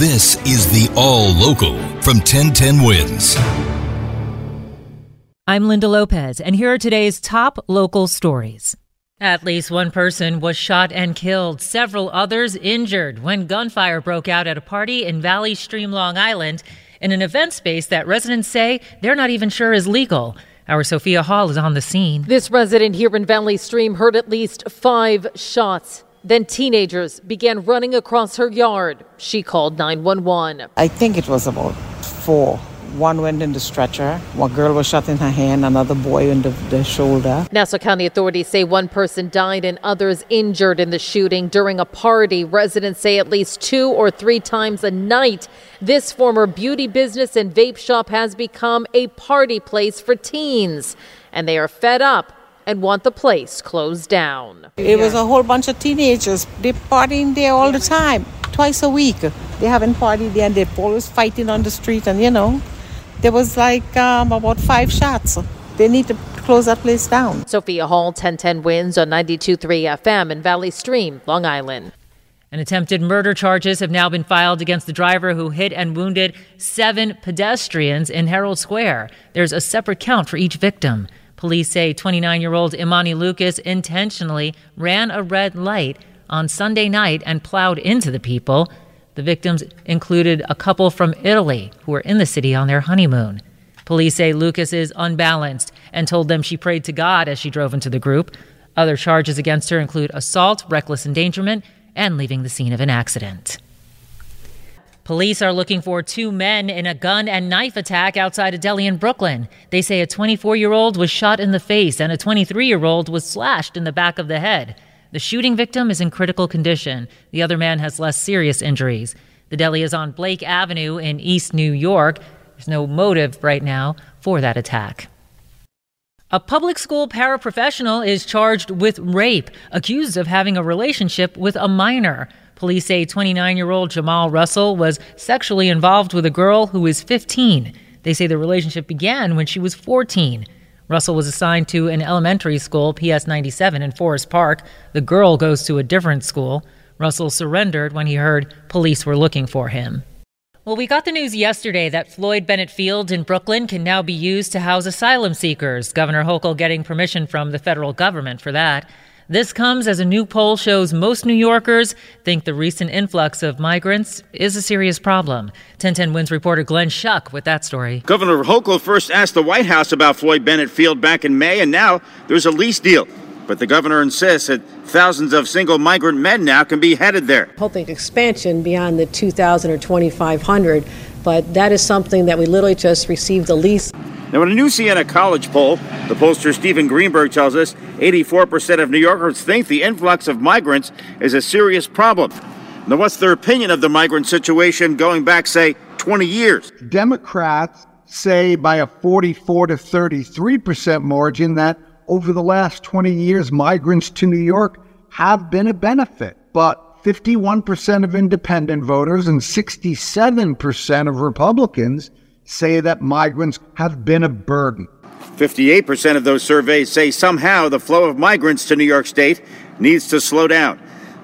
This is the All Local from 1010 Wins. I'm Linda Lopez, and here are today's top local stories. At least one person was shot and killed, several others injured when gunfire broke out at a party in Valley Stream, Long Island, in an event space that residents say they're not even sure is legal. Our Sophia Hall is on the scene. This resident here in Valley Stream heard at least five shots. Then teenagers began running across her yard. She called 911. I think it was about four. One went in the stretcher. One girl was shot in her hand, another boy in the, the shoulder. Nassau County authorities say one person died and others injured in the shooting during a party. Residents say at least two or three times a night. This former beauty business and vape shop has become a party place for teens, and they are fed up and want the place closed down. It was a whole bunch of teenagers. They partying there all the time, twice a week. They haven't partied there and they're always fighting on the street. And you know, there was like um, about five shots. They need to close that place down. Sophia Hall, 1010 wins on 92.3 FM in Valley Stream, Long Island. And attempted murder charges have now been filed against the driver who hit and wounded seven pedestrians in Herald Square. There's a separate count for each victim. Police say 29 year old Imani Lucas intentionally ran a red light on Sunday night and plowed into the people. The victims included a couple from Italy who were in the city on their honeymoon. Police say Lucas is unbalanced and told them she prayed to God as she drove into the group. Other charges against her include assault, reckless endangerment, and leaving the scene of an accident. Police are looking for two men in a gun and knife attack outside a deli in Brooklyn. They say a 24 year old was shot in the face and a 23 year old was slashed in the back of the head. The shooting victim is in critical condition. The other man has less serious injuries. The deli is on Blake Avenue in East New York. There's no motive right now for that attack. A public school paraprofessional is charged with rape, accused of having a relationship with a minor. Police say 29 year old Jamal Russell was sexually involved with a girl who is 15. They say the relationship began when she was 14. Russell was assigned to an elementary school, PS 97, in Forest Park. The girl goes to a different school. Russell surrendered when he heard police were looking for him. Well, we got the news yesterday that Floyd Bennett Field in Brooklyn can now be used to house asylum seekers. Governor Hochul getting permission from the federal government for that. This comes as a new poll shows most New Yorkers think the recent influx of migrants is a serious problem. 1010 Wins reporter Glenn Schuck with that story. Governor Hochul first asked the White House about Floyd Bennett Field back in May, and now there's a lease deal. But the governor insists that thousands of single migrant men now can be headed there. Hoping expansion beyond the 2,000 or 2,500, but that is something that we literally just received a lease. Now, in a new Siena College poll, the pollster Steven Greenberg tells us 84% of New Yorkers think the influx of migrants is a serious problem. Now, what's their opinion of the migrant situation going back, say, 20 years? Democrats say by a 44 to 33% margin that over the last 20 years, migrants to New York have been a benefit. But 51% of independent voters and 67% of Republicans say that migrants have been a burden. 58% of those surveys say somehow the flow of migrants to New York State needs to slow down.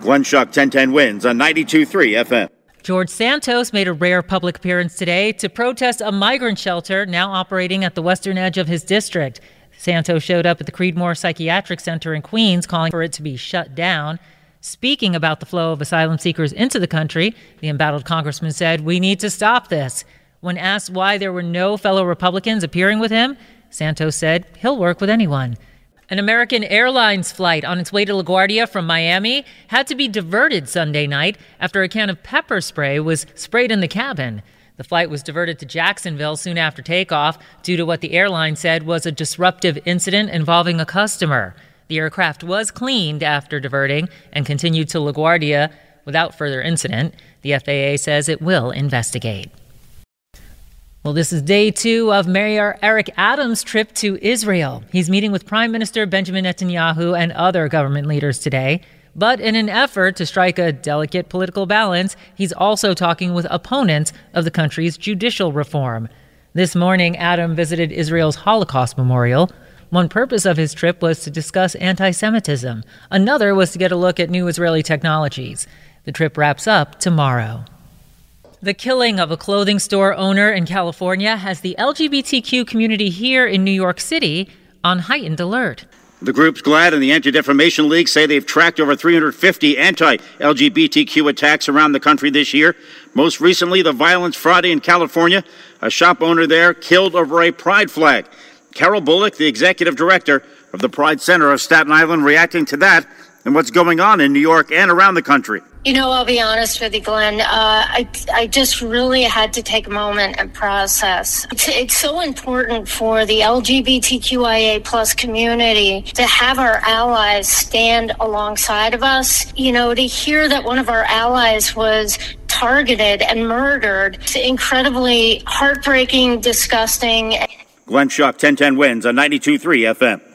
Glenn Schuck, 1010 wins on 92.3 FM. George Santos made a rare public appearance today to protest a migrant shelter now operating at the western edge of his district. Santos showed up at the Creedmoor Psychiatric Center in Queens calling for it to be shut down. Speaking about the flow of asylum seekers into the country, the embattled congressman said, We need to stop this. When asked why there were no fellow Republicans appearing with him, Santos said he'll work with anyone. An American Airlines flight on its way to LaGuardia from Miami had to be diverted Sunday night after a can of pepper spray was sprayed in the cabin. The flight was diverted to Jacksonville soon after takeoff due to what the airline said was a disruptive incident involving a customer. The aircraft was cleaned after diverting and continued to LaGuardia without further incident. The FAA says it will investigate. Well, this is day two of Mayor Eric Adams' trip to Israel. He's meeting with Prime Minister Benjamin Netanyahu and other government leaders today. But in an effort to strike a delicate political balance, he's also talking with opponents of the country's judicial reform. This morning, Adam visited Israel's Holocaust Memorial. One purpose of his trip was to discuss anti Semitism, another was to get a look at new Israeli technologies. The trip wraps up tomorrow. The killing of a clothing store owner in California has the LGBTQ community here in New York City on heightened alert. The groups GLAAD and the Anti Defamation League say they've tracked over 350 anti LGBTQ attacks around the country this year. Most recently, the violence Friday in California. A shop owner there killed over a pride flag. Carol Bullock, the executive director of the Pride Center of Staten Island, reacting to that and what's going on in New York and around the country. You know, I'll be honest with you, Glenn. Uh, I, I just really had to take a moment and process. It's, it's so important for the LGBTQIA plus community to have our allies stand alongside of us. You know, to hear that one of our allies was targeted and murdered, it's incredibly heartbreaking, disgusting. Glenn Schuck, 1010 wins on 92.3 FM.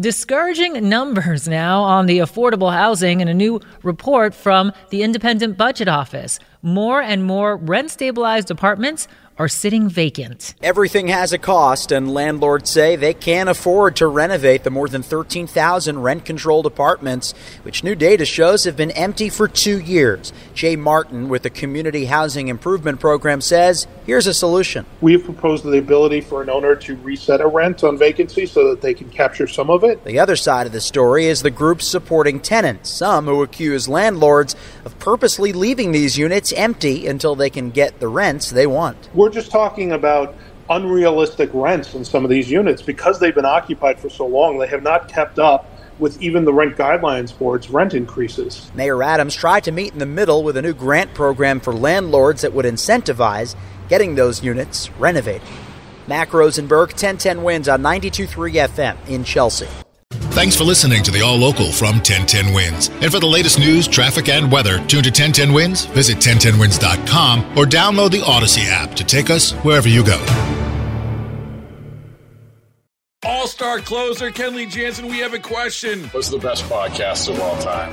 Discouraging numbers now on the affordable housing in a new report from the Independent Budget Office. More and more rent stabilized apartments are sitting vacant. Everything has a cost, and landlords say they can't afford to renovate the more than 13,000 rent controlled apartments, which new data shows have been empty for two years. Jay Martin with the Community Housing Improvement Program says here's a solution. We have proposed the ability for an owner to reset a rent on vacancy so that they can capture some of it. The other side of the story is the groups supporting tenants, some who accuse landlords of purposely leaving these units empty until they can get the rents they want. We're just talking about unrealistic rents in some of these units because they've been occupied for so long. They have not kept up with even the rent guidelines board's rent increases. Mayor Adams tried to meet in the middle with a new grant program for landlords that would incentivize getting those units renovated. Mac Rosenberg, 1010 wins on 92.3 FM in Chelsea. Thanks for listening to the All Local from 1010 Wins. And for the latest news, traffic, and weather, tune to 1010 Wins, visit 1010wins.com, or download the Audacy app to take us wherever you go. All star closer Kenley Jansen, we have a question. What's the best podcast of all time?